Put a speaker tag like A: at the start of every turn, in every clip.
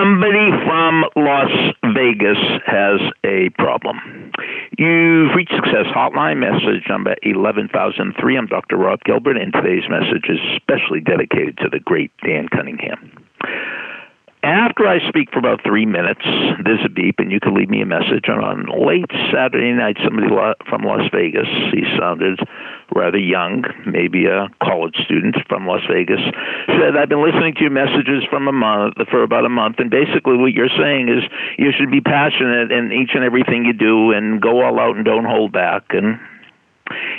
A: Somebody from Las Vegas has a problem. You've reached Success Hotline, message number 11003. I'm Dr. Rob Gilbert, and today's message is specially dedicated to the great Dan Cunningham. After I speak for about three minutes, there's a beep, and you can leave me a message. And on late Saturday night, somebody from Las Vegas, he sounded rather young, maybe a college student from Las Vegas, said, I've been listening to your messages from a month for about a month, and basically what you're saying is you should be passionate in each and everything you do and go all out and don't hold back. And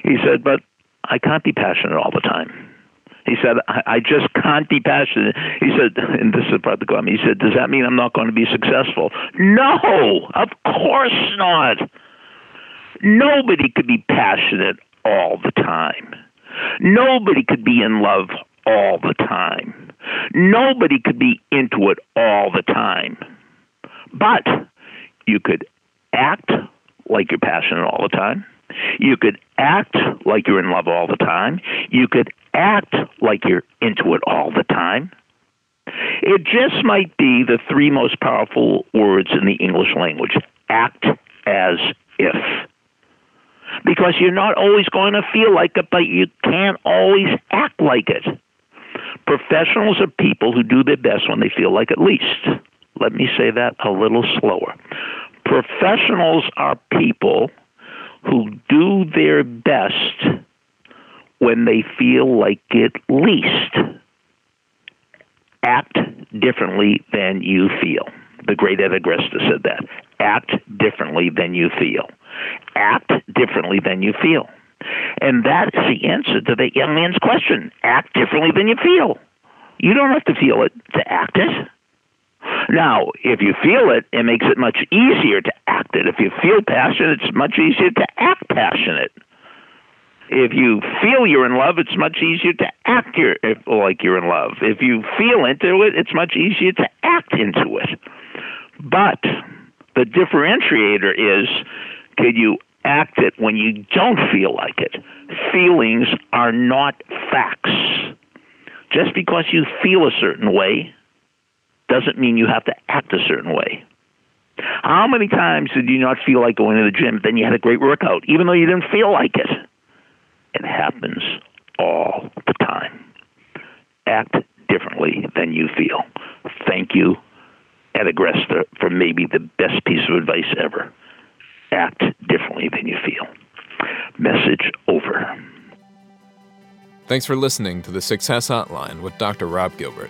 A: he said, But I can't be passionate all the time. He said, I, I just can't be passionate. He said, and this is part of the comment, he said, Does that mean I'm not going to be successful? No, of course not. Nobody could be passionate all the time. Nobody could be in love all the time. Nobody could be into it all the time. But you could act like you're passionate all the time. You could act like you're in love all the time. You could act like you're into it all the time. It just might be the three most powerful words in the English language act as if. Because you're not always going to feel like it, but you can't always act like it. Professionals are people who do their best when they feel like it least. Let me say that a little slower. Professionals are people who do their best when they feel like it least. Act differently than you feel. The great Ed Agresta said that. Act differently than you feel. Act differently than you feel. And that is the answer to that young man's question. Act differently than you feel. You don't have to feel it to act it. Now, if you feel it, it makes it much easier to act it. If you feel passionate, it's much easier to act passionate. If you feel you're in love, it's much easier to act you're, if, like you're in love. If you feel into it, it's much easier to act into it. But the differentiator is could you act it when you don't feel like it? Feelings are not facts. Just because you feel a certain way doesn't mean you have to act a certain way. How many times did you not feel like going to the gym, then you had a great workout, even though you didn't feel like it? It happens all the time. Act differently than you feel. Thank you, Ed Agresta, for maybe the best piece of advice ever. Act differently than you feel. Message over.
B: Thanks for listening to the Success Hotline with Dr. Rob Gilbert